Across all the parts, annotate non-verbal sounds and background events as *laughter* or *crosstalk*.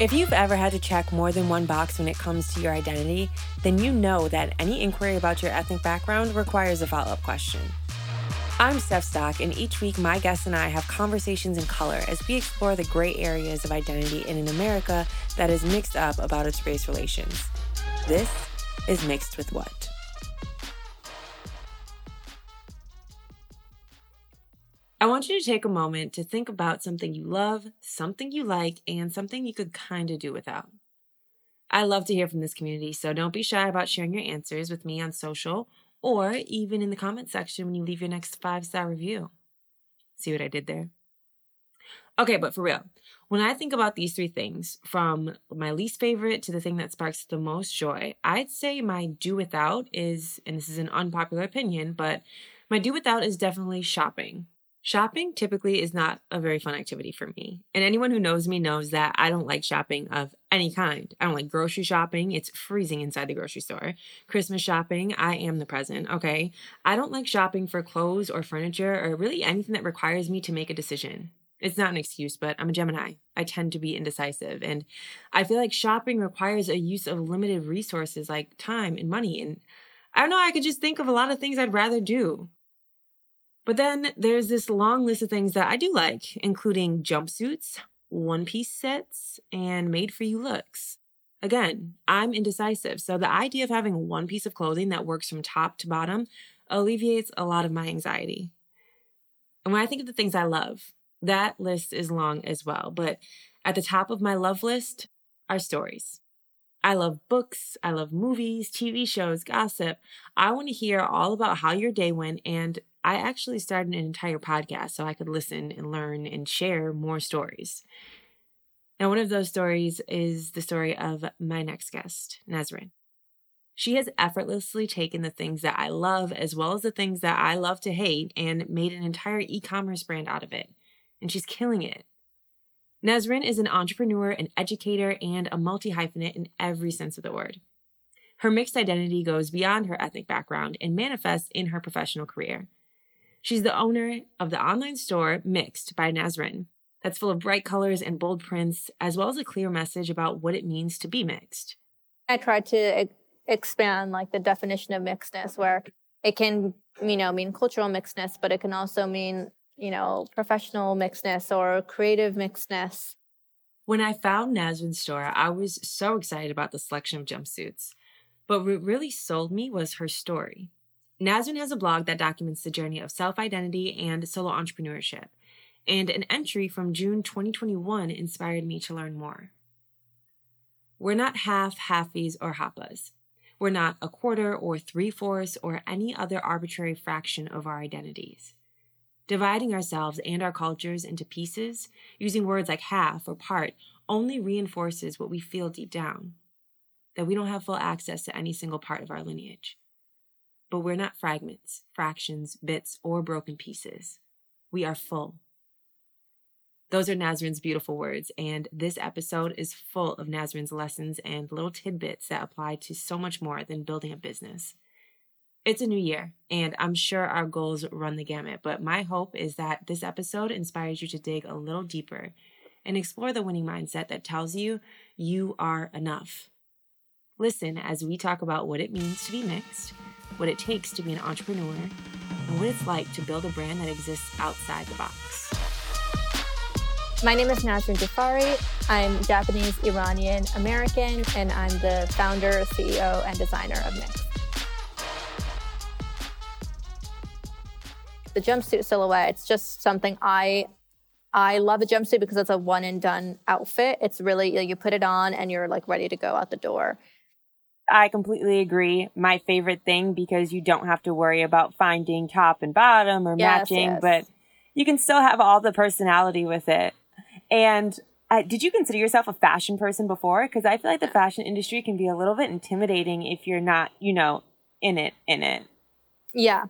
If you've ever had to check more than one box when it comes to your identity, then you know that any inquiry about your ethnic background requires a follow up question. I'm Steph Stock, and each week my guests and I have conversations in color as we explore the gray areas of identity in an America that is mixed up about its race relations. This is Mixed with What? I want you to take a moment to think about something you love, something you like, and something you could kind of do without. I love to hear from this community, so don't be shy about sharing your answers with me on social or even in the comment section when you leave your next five star review. See what I did there? Okay, but for real, when I think about these three things, from my least favorite to the thing that sparks the most joy, I'd say my do without is, and this is an unpopular opinion, but my do without is definitely shopping. Shopping typically is not a very fun activity for me. And anyone who knows me knows that I don't like shopping of any kind. I don't like grocery shopping. It's freezing inside the grocery store. Christmas shopping, I am the present, okay? I don't like shopping for clothes or furniture or really anything that requires me to make a decision. It's not an excuse, but I'm a Gemini. I tend to be indecisive. And I feel like shopping requires a use of limited resources like time and money. And I don't know, I could just think of a lot of things I'd rather do. But then there's this long list of things that I do like, including jumpsuits, one piece sets, and made for you looks. Again, I'm indecisive, so the idea of having one piece of clothing that works from top to bottom alleviates a lot of my anxiety. And when I think of the things I love, that list is long as well. But at the top of my love list are stories. I love books, I love movies, TV shows, gossip. I want to hear all about how your day went and I actually started an entire podcast so I could listen and learn and share more stories. Now, one of those stories is the story of my next guest, Nasrin. She has effortlessly taken the things that I love as well as the things that I love to hate and made an entire e commerce brand out of it. And she's killing it. Nasrin is an entrepreneur, an educator, and a multi hyphenate in every sense of the word. Her mixed identity goes beyond her ethnic background and manifests in her professional career. She's the owner of the online store Mixed by Nasrin, that's full of bright colors and bold prints, as well as a clear message about what it means to be mixed. I tried to expand like the definition of mixedness, where it can, you know, mean cultural mixedness, but it can also mean, you know, professional mixedness or creative mixedness. When I found Nasrin's store, I was so excited about the selection of jumpsuits. But what really sold me was her story. Nasrin has a blog that documents the journey of self identity and solo entrepreneurship, and an entry from June 2021 inspired me to learn more. We're not half, halfies, or hapas. We're not a quarter or three fourths or any other arbitrary fraction of our identities. Dividing ourselves and our cultures into pieces, using words like half or part, only reinforces what we feel deep down that we don't have full access to any single part of our lineage. But we're not fragments, fractions, bits, or broken pieces. We are full. Those are Nasrin's beautiful words, and this episode is full of Nasrin's lessons and little tidbits that apply to so much more than building a business. It's a new year, and I'm sure our goals run the gamut, but my hope is that this episode inspires you to dig a little deeper and explore the winning mindset that tells you you are enough. Listen as we talk about what it means to be mixed what it takes to be an entrepreneur, and what it's like to build a brand that exists outside the box. My name is Nasrin Jafari. I'm Japanese Iranian American, and I'm the founder, CEO, and designer of Mix. The jumpsuit silhouette, it's just something I I love a jumpsuit because it's a one and done outfit. It's really you put it on and you're like ready to go out the door. I completely agree. My favorite thing because you don't have to worry about finding top and bottom or yes, matching, yes. but you can still have all the personality with it. And uh, did you consider yourself a fashion person before? Because I feel like the fashion industry can be a little bit intimidating if you're not, you know, in it, in it. Yeah.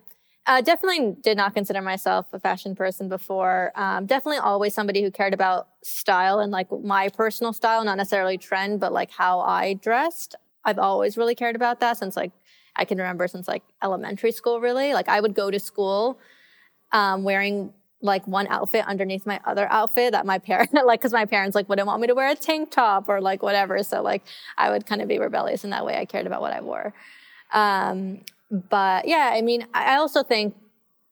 Uh, definitely did not consider myself a fashion person before. Um, definitely always somebody who cared about style and like my personal style, not necessarily trend, but like how I dressed. I've always really cared about that since like I can remember since like elementary school, really. Like I would go to school um, wearing like one outfit underneath my other outfit that my parent *laughs* like because my parents like wouldn't want me to wear a tank top or like whatever. So like i would kind of be rebellious in that way. I cared about what i wore. Um, but yeah i mean i also think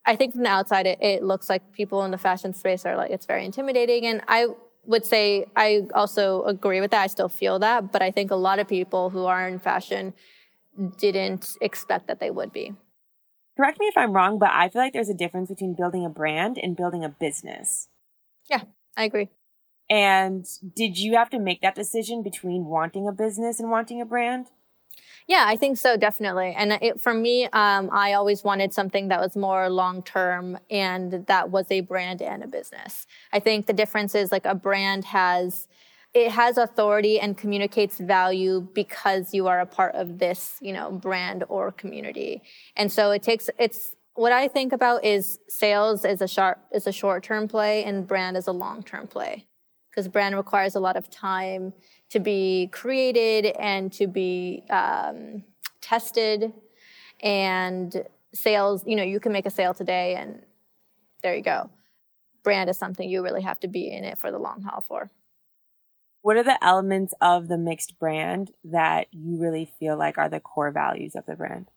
i think from the outside it, it looks like people in the fashion space are like it's very intimidating. And i would say i also agree with that i still feel that but i think a lot of people who are in fashion didn't expect that they would be correct me if I'm wrong, but I feel like there's a difference between building a brand and building a business. Yeah, I agree. And did you have to make that decision between wanting a business and wanting a brand? Yeah, I think so, definitely. And it, for me, um, I always wanted something that was more long term and that was a brand and a business. I think the difference is like a brand has it has authority and communicates value because you are a part of this, you know, brand or community. And so it takes, it's, what I think about is sales is a short, is a short term play and brand is a long term play. Because brand requires a lot of time to be created and to be um, tested. And sales, you know, you can make a sale today and there you go. Brand is something you really have to be in it for the long haul for. What are the elements of the mixed brand that you really feel like are the core values of the brand?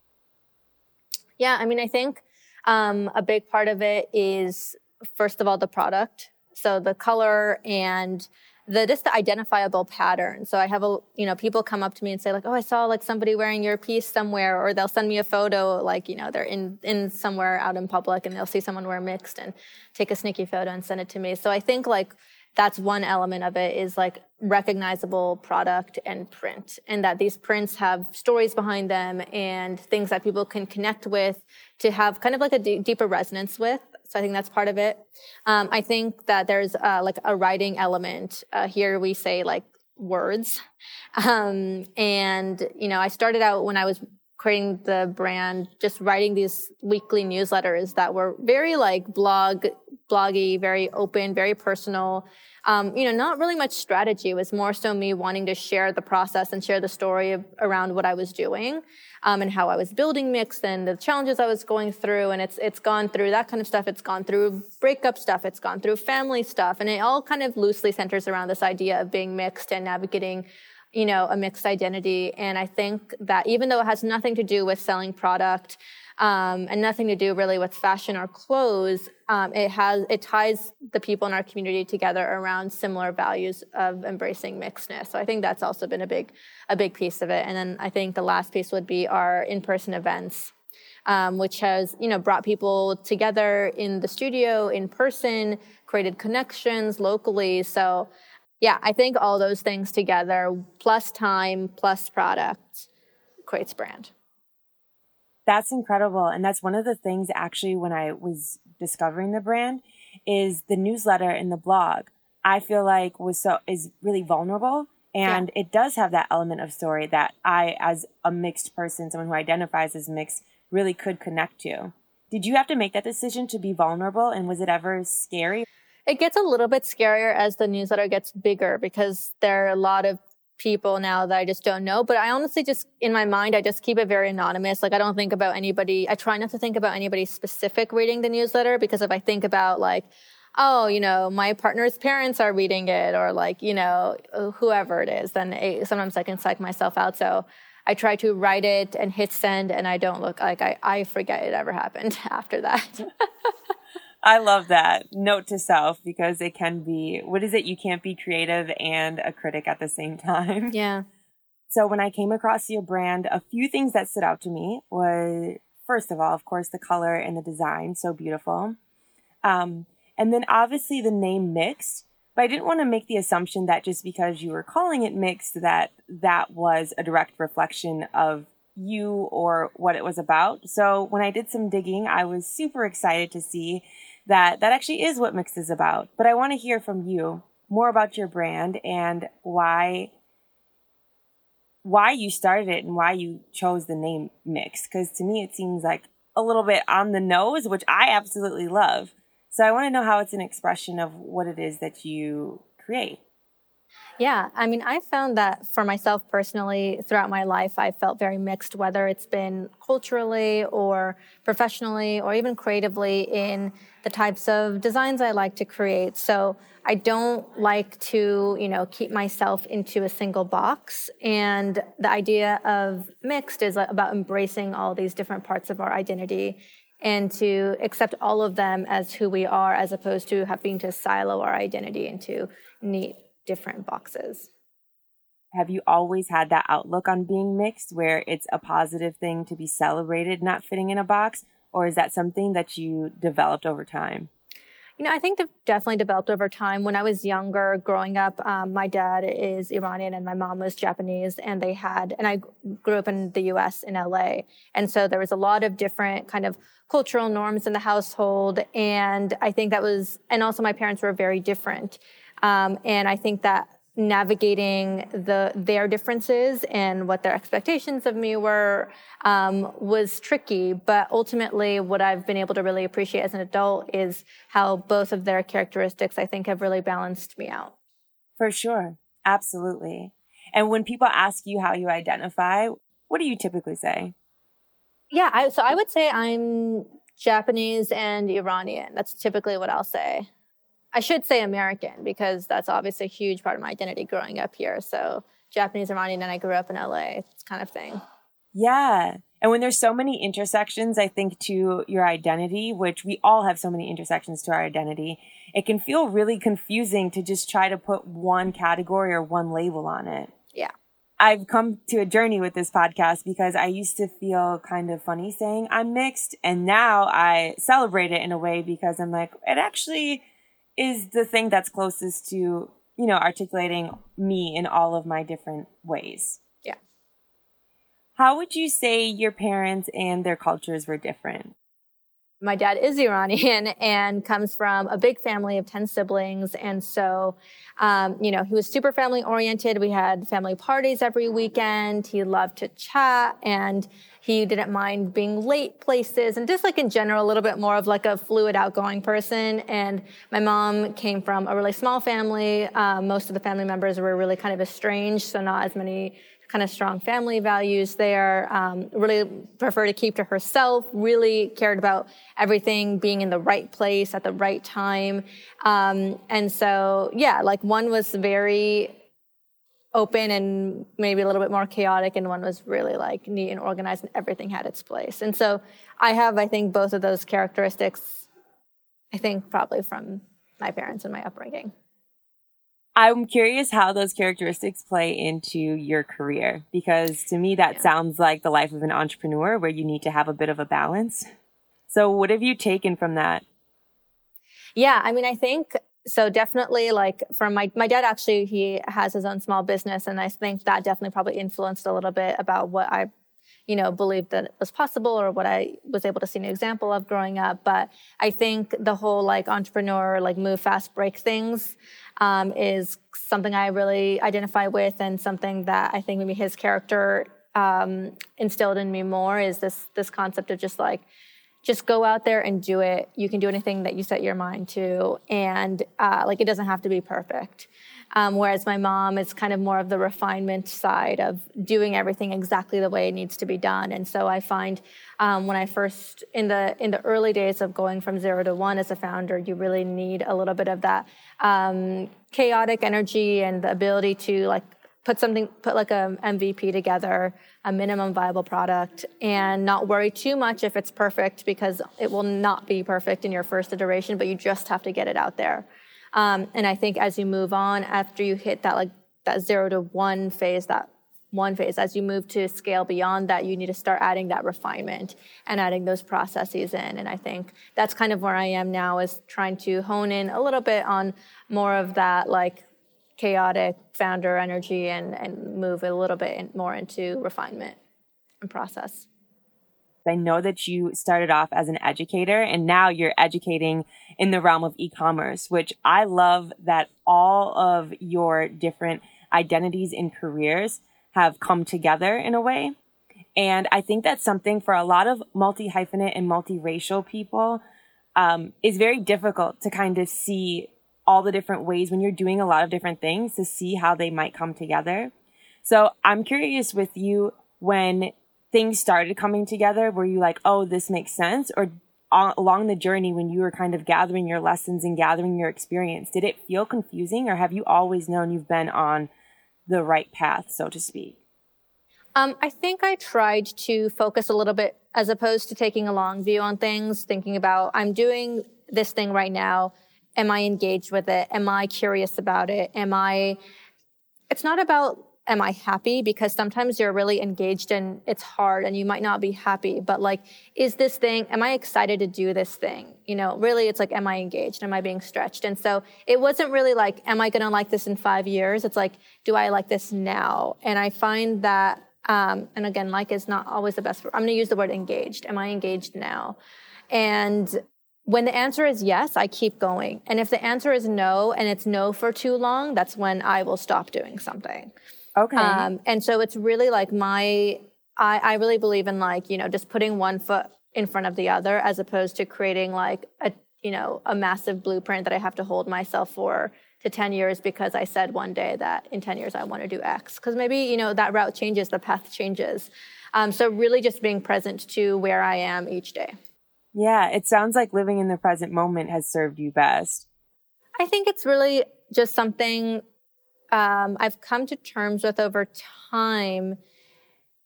Yeah, I mean, I think um, a big part of it is, first of all, the product. So the color and the just the identifiable pattern. So I have a you know people come up to me and say like, oh, I saw like somebody wearing your piece somewhere, or they'll send me a photo like you know they're in in somewhere out in public and they'll see someone wear mixed and take a sneaky photo and send it to me. So I think like that's one element of it is like recognizable product and print and that these prints have stories behind them and things that people can connect with to have kind of like a d- deeper resonance with so i think that's part of it. Um, i think that there's uh, like a writing element uh, here we say like words. *laughs* Um, and you know i started out when i was creating the brand just writing these weekly newsletters that were very like blog bloggy very open very personal um, you know, not really much strategy. It was more so me wanting to share the process and share the story of, around what I was doing um, and how I was building Mix and the challenges I was going through. And it's it's gone through that kind of stuff. It's gone through breakup stuff. It's gone through family stuff, and it all kind of loosely centers around this idea of being mixed and navigating you know a mixed identity and i think that even though it has nothing to do with selling product um, and nothing to do really with fashion or clothes. Um, it has it ties the people in our community together around similar values of embracing mixedness. So I think that's also been a big a big piece of it. And then I think the last piece would be our in person events. Um, which has you know brought people together in the studio in person created connections locally so yeah i think all those things together plus time plus product creates brand that's incredible. And that's one of the things actually when I was discovering the brand is the newsletter and the blog. I feel like was so is really vulnerable and yeah. it does have that element of story that I as a mixed person, someone who identifies as mixed, really could connect to. Did you have to make that decision to be vulnerable and was it ever scary? It gets a little bit scarier as the newsletter gets bigger because there are a lot of people now that I just don't know. But I honestly just, in my mind, I just keep it very anonymous. Like I don't think about anybody, I try not to think about anybody specific reading the newsletter because if I think about like, oh, you know, my partner's parents are reading it or like, you know, whoever it is, then it, sometimes I can psych myself out. So I try to write it and hit send and I don't look like I, I forget it ever happened *laughs* after that. I love that. Note to self because it can be what is it? You can't be creative and a critic at the same *laughs* time. Yeah. So when I came across your brand, a few things that stood out to me was first of all, of course, the color and the design, so beautiful. Um, and then obviously the name mixed, but I didn't want to make the assumption that just because you were calling it mixed, that that was a direct reflection of you or what it was about. So when I did some digging, I was super excited to see that that actually is what Mix is about. But I want to hear from you more about your brand and why why you started it and why you chose the name Mix. Because to me, it seems like a little bit on the nose, which I absolutely love. So I want to know how it's an expression of what it is that you create. Yeah, I mean, I found that for myself personally, throughout my life, I felt very mixed, whether it's been culturally or professionally or even creatively in the types of designs I like to create. So I don't like to, you know, keep myself into a single box. And the idea of mixed is uh, about embracing all these different parts of our identity and to accept all of them as who we are as opposed to having to silo our identity into neat different boxes. Have you always had that outlook on being mixed where it's a positive thing to be celebrated not fitting in a box? Or is that something that you developed over time? You know, I think they've definitely developed over time. When I was younger, growing up, um, my dad is Iranian and my mom was Japanese, and they had, and I grew up in the U.S. in L.A. And so there was a lot of different kind of cultural norms in the household, and I think that was, and also my parents were very different. Um, and I think that navigating the their differences and what their expectations of me were um, was tricky. But ultimately, what I've been able to really appreciate as an adult is how both of their characteristics, I think, have really balanced me out. For sure, absolutely. And when people ask you how you identify, what do you typically say? Yeah, I, so I would say I'm Japanese and Iranian. That's typically what I'll say. I should say American because that's obviously a huge part of my identity growing up here. So Japanese Iranian, and I grew up in LA, it's kind of thing. Yeah. And when there's so many intersections, I think to your identity, which we all have so many intersections to our identity, it can feel really confusing to just try to put one category or one label on it. Yeah. I've come to a journey with this podcast because I used to feel kind of funny saying I'm mixed. And now I celebrate it in a way because I'm like, it actually is the thing that's closest to, you know, articulating me in all of my different ways. Yeah. How would you say your parents and their cultures were different? My dad is Iranian *laughs* and comes from a big family of 10 siblings. And so, um, you know, he was super family oriented. We had family parties every weekend. He loved to chat and he didn't mind being late places and just like in general, a little bit more of like a fluid, outgoing person. And my mom came from a really small family. Um, most of the family members were really kind of estranged, so not as many kind of strong family values there. Um, really prefer to keep to herself. Really cared about everything being in the right place at the right time. Um, and so, yeah, like one was very open and maybe a little bit more chaotic and one was really like neat and organized and everything had its place and so i have i think both of those characteristics i think probably from my parents and my upbringing i'm curious how those characteristics play into your career because to me that yeah. sounds like the life of an entrepreneur where you need to have a bit of a balance. So what have you taken from that? Yeah i mean i think so definitely like from my my dad actually he has his own small business and i think that definitely probably influenced a little bit about what i you know believed that was possible or what i was able to see an example of growing up. But i think the whole like entrepreneur like move fast break things um, is something i really identify with and something that i think maybe his character um, instilled in me more is this this concept of just like just go out there and do it. You can do anything that you set your mind to, and uh, like it doesn't have to be perfect. Um, whereas my mom is kind of more of the refinement side of doing everything exactly the way it needs to be done. And so I find um, when I first in the in the early days of going from zero to one as a founder, you really need a little bit of that um, chaotic energy and the ability to like put something put like a mvp together a minimum viable product and not worry too much if it's perfect because it will not be perfect in your first iteration but you just have to get it out there um, and i think as you move on after you hit that like that zero to one phase that one phase as you move to scale beyond that you need to start adding that refinement and adding those processes in and i think that's kind of where i am now is trying to hone in a little bit on more of that like chaotic founder energy and, and move a little bit more into refinement and process. I know that you started off as an educator and now you're educating in the realm of e-commerce, which I love that all of your different identities and careers have come together in a way. And I think that's something for a lot of multi hyphenate and multiracial people um, is very difficult to kind of see all the different ways when you're doing a lot of different things to see how they might come together. So I'm curious with you when things started coming together, were you like, oh, this makes sense? Or along the journey when you were kind of gathering your lessons and gathering your experience, did it feel confusing or have you always known you've been on the right path, so to speak? Um, I think I tried to focus a little bit as opposed to taking a long view on things, thinking about I'm doing this thing right now. Am I engaged with it? Am I curious about it? Am I, it's not about am I happy? Because sometimes you're really engaged and it's hard and you might not be happy, but like, is this thing, am I excited to do this thing? You know, really it's like, am I engaged? Am I being stretched? And so it wasn't really like, am I going to like this in five years? It's like, do I like this now? And I find that um, and again, like is not always the best. I'm going to use the word engaged. Am I engaged now? And when the answer is yes, I keep going. And if the answer is no, and it's no for too long, that's when I will stop doing something. Okay. Um, and so it's really like my, I, I really believe in like, you know, just putting one foot in front of the other as opposed to creating like a, you know, a massive blueprint that I have to hold myself for to 10 years because I said one day that in 10 years I want to do X. Because maybe, you know, that route changes, the path changes. Um, so really just being present to where I am each day. Yeah, it sounds like living in the present moment has served you best. I think it's really just something um, I've come to terms with over time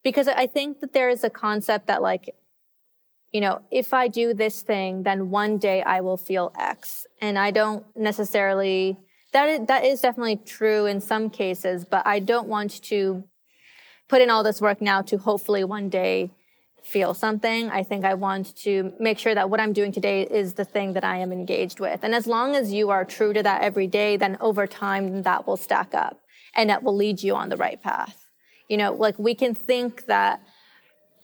because I think that there is a concept that, like, you know, if I do this thing, then one day I will feel X. And I don't necessarily that is, that is definitely true in some cases, but I don't want to put in all this work now to hopefully one day feel something. I think I want to make sure that what I'm doing today is the thing that I am engaged with. And as long as you are true to that every day, then over time that will stack up and that will lead you on the right path. You know, like we can think that,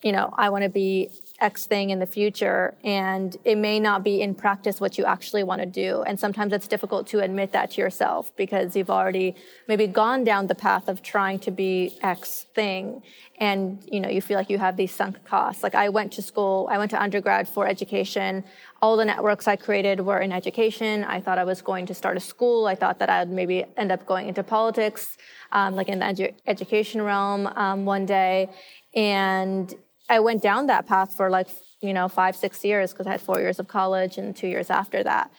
you know, I want to be X thing in the future and it may not be in practice what you actually want to do. And sometimes it's difficult to admit that to yourself because you've already maybe gone down the path of trying to be X thing and you know you feel like you have these sunk costs. Like I went to school, I went to undergrad for education. All the networks I created were in education. I thought I was going to start a school. I thought that I'd maybe end up going into politics, um, like in the edu- education realm um, one day. And I went down that path for like, you know, five, six years because I had four years of college and two years after that.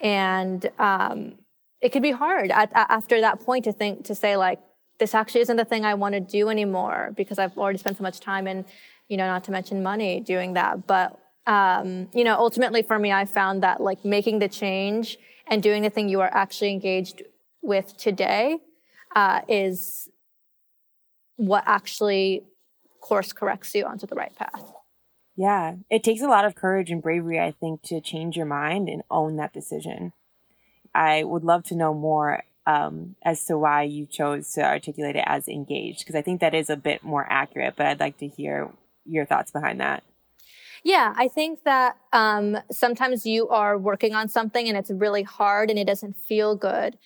And um, it could be hard at, after that point to think, to say, like, this actually isn't the thing I want to do anymore because I've already spent so much time and, you know, not to mention money doing that. But, um, you know, ultimately for me, I found that like making the change and doing the thing you are actually engaged with today uh, is what actually course corrects you onto the right path. Yeah, it takes a lot of courage and bravery, I think, to change your mind and own that decision. I would love to know more um, as to why you chose to articulate it as engaged, because I think that is a bit more accurate, but I'd like to hear your thoughts behind that. Yeah, I think that um, sometimes you are working on something and it's really hard and it doesn't feel good.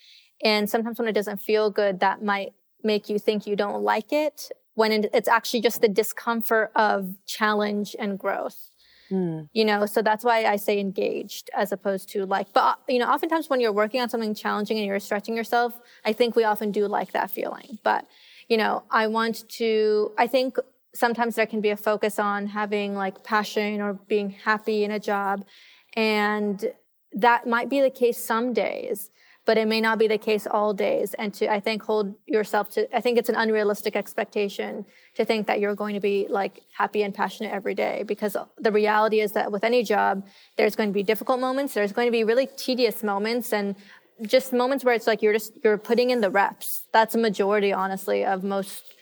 And sometimes when it doesn't feel good, that might make you think you don't like it when it's actually just the discomfort of challenge and growth. Mm. You know, so that's why I say engaged as opposed to like, but you know, oftentimes when you're working on something challenging and you're stretching yourself, I think we often do like that feeling. But, you know, I want to, I think sometimes there can be a focus on having like passion or being happy in a job. And that might be the case some days but it may not be the case all days. And to, I think, hold yourself to, I think it's an unrealistic expectation to think that you're going to be like happy and passionate every day because the reality is that with any job, there's going to be difficult moments, there's going to be really tedious moments and just moments where it's like you're just, you're putting in the reps. That's a majority, honestly, of most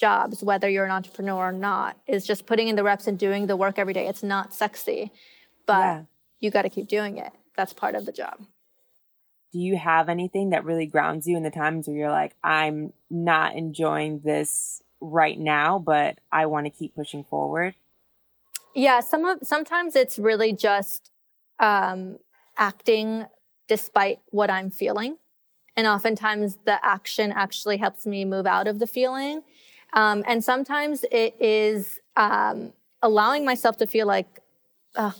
jobs, whether you're an entrepreneur or not, is just putting in the reps and doing the work every day. It's not sexy, but yeah. you got to keep doing it. That's part of the job do you have anything that really grounds you in the times where you're like, I'm not enjoying this right now, but I want to keep pushing forward? Yeah, some of sometimes it's really just um, acting despite what I'm feeling, and oftentimes the action actually helps me move out of the feeling. Um, and sometimes it is um, allowing myself to feel like,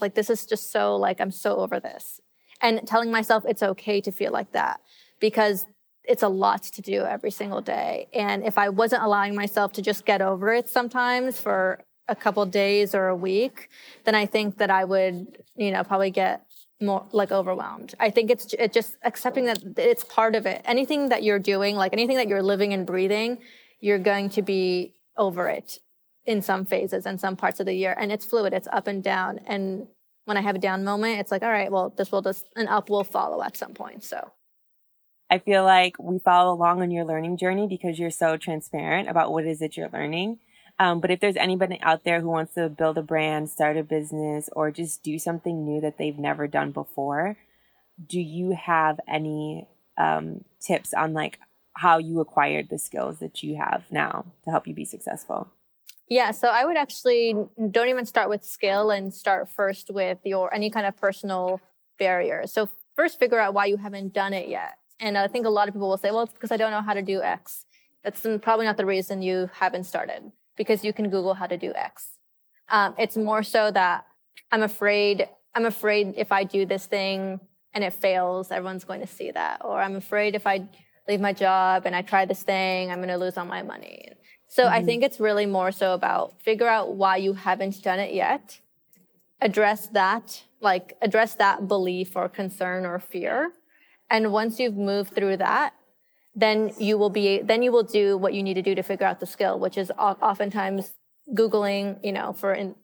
like this is just so like I'm so over this, and telling myself it's okay to feel like that because it's a lot to do every single day. And if I wasn't allowing myself to just get over it sometimes for a couple days or a week, then I think that I would, you know, probably get more like overwhelmed. I think it's it just accepting that it's part of it. Anything that you're doing, like anything that you're living and breathing, you're going to be over it in some phases and some parts of the year. And it's fluid, it's up and down. And when I have a down moment, it's like, all right, well, this will just, an up will follow at some point. So I feel like we follow along on your learning journey because you're so transparent about what it is that you're learning. Um, but if there's anybody out there who wants to build a brand, start a business, or just do something new that they've never done before, do you have any um, tips on like how you acquired the skills that you have now to help you be successful? Yeah, so I would actually don't even start with skill and start first with your any kind of personal barrier. So first figure out why you haven't done it yet. And I think a lot of people will say, well, it's because I don't know how to do X. That's probably not the reason you haven't started because you can Google how to do X. Um, it's more so that I'm afraid, I'm afraid if I do this thing and it fails, everyone's going to see that. Or I'm afraid if I leave my job and I try this thing, I'm going to lose all my money. So mm-hmm. I think it's really more so about figure out why you haven't done it yet, address that, like address that belief or concern or fear, and once you've moved through that, then you will be, then you will do what you need to do to figure out the skill, which is oftentimes Googling, you know, for in,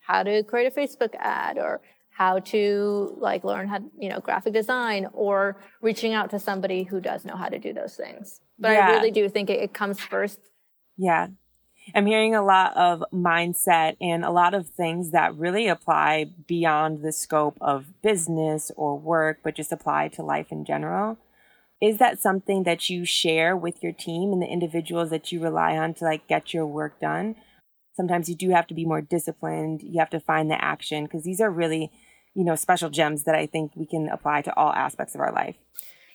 how to create a Facebook ad or how to like learn how, you know, graphic design or reaching out to somebody who does know how to do those things. But yeah. I really do think it, it comes first. Yeah. I'm hearing a lot of mindset and a lot of things that really apply beyond the scope of business or work, but just apply to life in general. Is that something that you share with your team and the individuals that you rely on to like get your work done? Sometimes you do have to be more disciplined. You have to find the action because these are really, you know, special gems that I think we can apply to all aspects of our life.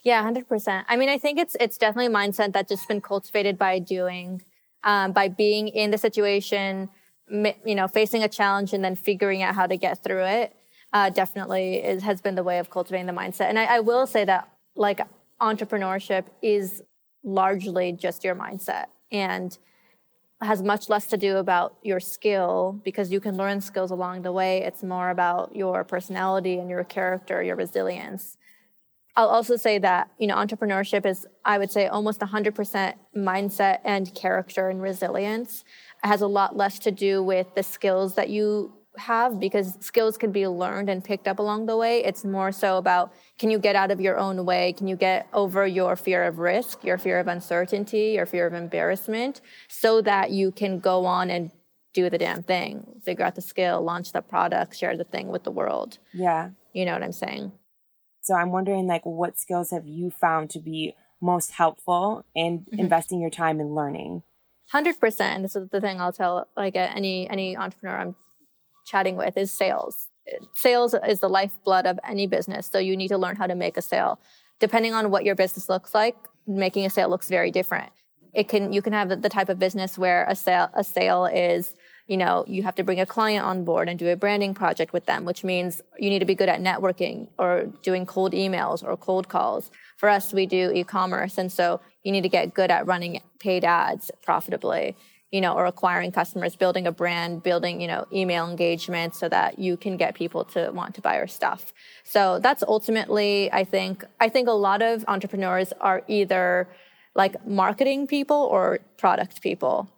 Yeah, 100%. I mean, I think it's it's definitely a mindset that's just been cultivated by doing um, by being in the situation, you know, facing a challenge and then figuring out how to get through it. Uh, definitely is, has been the way of cultivating the mindset. And I, I will say that like entrepreneurship is largely just your mindset and has much less to do about your skill because you can learn skills along the way. It's more about your personality and your character, your resilience. I'll also say that, you know, entrepreneurship is, I would say, almost 100% mindset and character and resilience. It has a lot less to do with the skills that you have because skills can be learned and picked up along the way. It's more so about can you get out of your own way? Can you get over your fear of risk, your fear of uncertainty, your fear of embarrassment, so that you can go on and do the damn thing, figure out the skill, launch the product, share the thing with the world. Yeah. You know what I'm saying? So I'm wondering, like, what skills have you found to be most helpful in mm-hmm. investing your time in learning? Hundred percent. This is the thing I'll tell like any any entrepreneur I'm chatting with is sales. Sales is the lifeblood of any business. So you need to learn how to make a sale. Depending on what your business looks like, making a sale looks very different. It can you can have the type of business where a sale a sale is you know, you have to bring a client on board and do a branding project with them, which means you need to be good at networking or doing cold emails or cold calls. For us, we do e-commerce. And so you need to get good at running paid ads profitably, you know, or acquiring customers, building a brand, building, you know, email engagement so that you can get people to want to buy your stuff. So that's ultimately, I think, I think a lot of entrepreneurs are either like marketing people or product people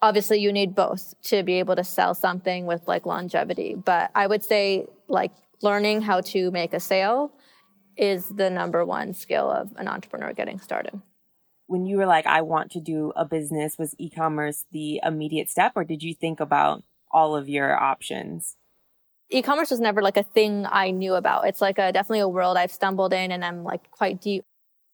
obviously you need both to be able to sell something with like longevity but i would say like learning how to make a sale is the number one skill of an entrepreneur getting started. When you were like i want to do a business was e-commerce the immediate step or did you think about all of your options? E-commerce was never like a thing i knew about. It's like a definitely a world i've stumbled in and i'm like quite deep.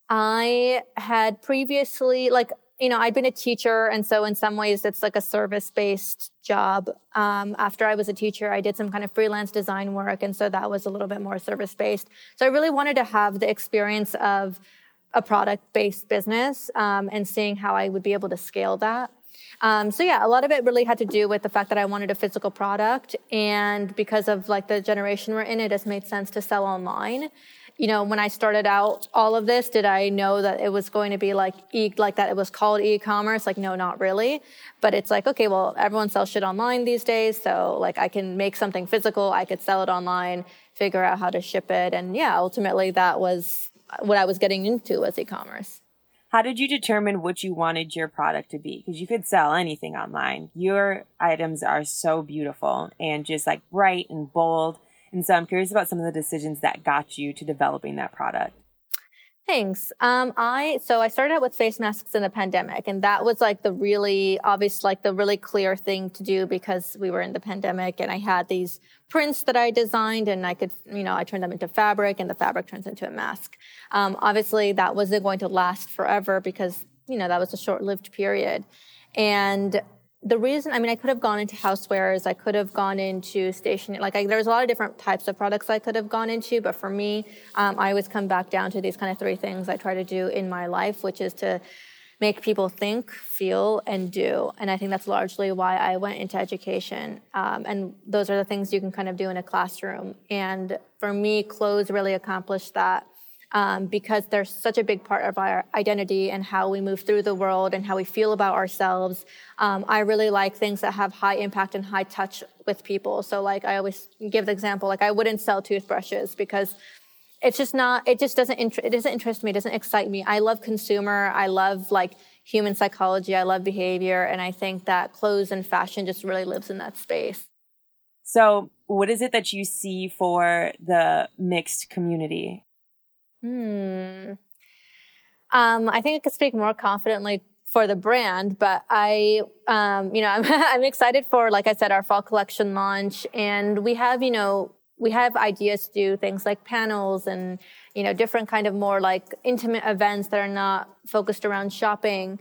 I had previously like you know, I'd been a teacher. And so in some ways it's like a service based job. Um, after I was a teacher, I did some kind of freelance design work. And so that was a little bit more service based. So I really wanted to have the experience of a product based business um, and seeing how I would be able to scale that. Um, so yeah, a lot of it really had to do with the fact that I wanted a physical product, and because of like the generation we're in, it has made sense to sell online. You know, when I started out all of this, did I know that it was going to be like e- like that? It was called e-commerce? Like, no, not really. But it's like, okay, well, everyone sells shit online these days, so like I can make something physical, I could sell it online, figure out how to ship it, and yeah, ultimately that was what I was getting into was e-commerce. How did you determine what you wanted your product to be? Because you could sell anything online. Your items are so beautiful and just like bright and bold. And so I'm curious about some of the decisions that got you to developing that product. Thanks. Um, I so I started out with face masks in the pandemic, and that was like the really obvious, like the really clear thing to do because we were in the pandemic, and I had these prints that I designed, and I could, you know, I turned them into fabric, and the fabric turns into a mask. Um, obviously, that wasn't going to last forever because you know that was a short-lived period, and the reason, I mean, I could have gone into housewares, I could have gone into stationery, like I, there's a lot of different types of products I could have gone into, but for me, um, I always come back down to these kind of three things I try to do in my life, which is to make people think, feel, and do. And I think that's largely why I went into education. Um, and those are the things you can kind of do in a classroom. And for me, clothes really accomplished that um, because they're such a big part of our identity and how we move through the world and how we feel about ourselves. Um, I really like things that have high impact and high touch with people. So, like, I always give the example, like, I wouldn't sell toothbrushes because it's just not, it just doesn't, it doesn't interest me, it doesn't excite me. I love consumer, I love like human psychology, I love behavior, and I think that clothes and fashion just really lives in that space. So, what is it that you see for the mixed community? Hmm. Um, I think I could speak more confidently for the brand, but I, um, you know, *laughs* I'm, I'm excited for, like I said, our fall collection launch, and we have, you know, we have ideas to do things like panels and, you know, different kind of more like intimate events that are not focused around shopping.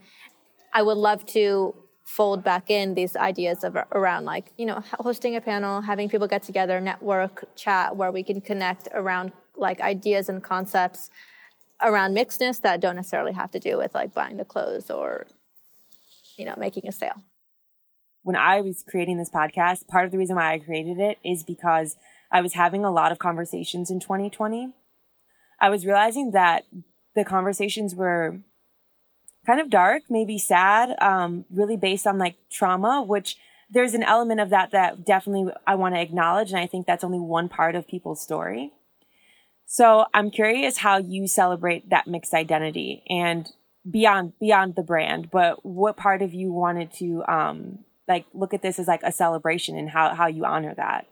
I would love to fold back in these ideas of around like you know hosting a panel having people get together network chat where we can connect around like ideas and concepts around mixedness that don't necessarily have to do with like buying the clothes or you know making a sale. When i was creating this podcast part of the reason why i created it is because i was having a lot of conversations in 2020 i was realizing that the conversations were kind of dark maybe sad um, really based on like trauma which there's an element of that that definitely i want to acknowledge and i think that's only one part of people's story so I'm curious how you celebrate that mixed identity and beyond beyond the brand, but what part of you wanted to um like look at this as like a celebration and how how you honor that?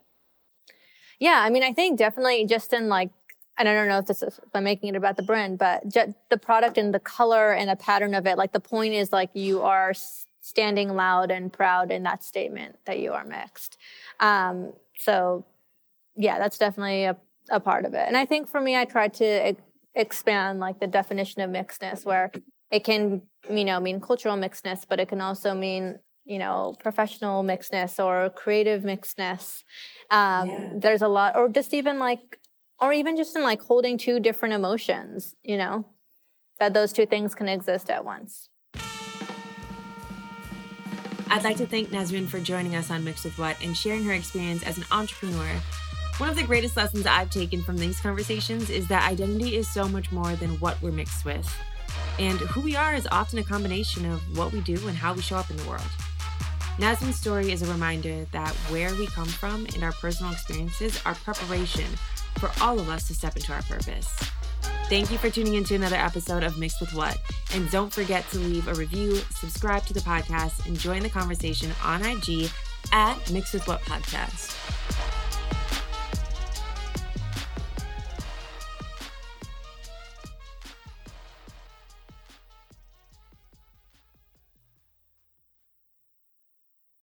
Yeah, I mean, I think definitely just in like and I don't know if this is if I'm making it about the brand, but the product and the color and the pattern of it. Like the point is like you are standing loud and proud in that statement that you are mixed. Um, so yeah, that's definitely a a part of it. And I think for me, I tried to e- expand like the definition of mixedness, where it can, you know, mean cultural mixedness, but it can also mean, you know, professional mixedness or creative mixedness. Um, yeah. There's a lot, or just even like, or even just in like holding two different emotions, you know, that those two things can exist at once. I'd like to thank Nasrin for joining us on Mixed with What and sharing her experience as an entrepreneur one of the greatest lessons I've taken from these conversations is that identity is so much more than what we're mixed with. And who we are is often a combination of what we do and how we show up in the world. Nasrin's story is a reminder that where we come from and our personal experiences are preparation for all of us to step into our purpose. Thank you for tuning into another episode of Mixed with What. And don't forget to leave a review, subscribe to the podcast, and join the conversation on IG at Mixed with What Podcast.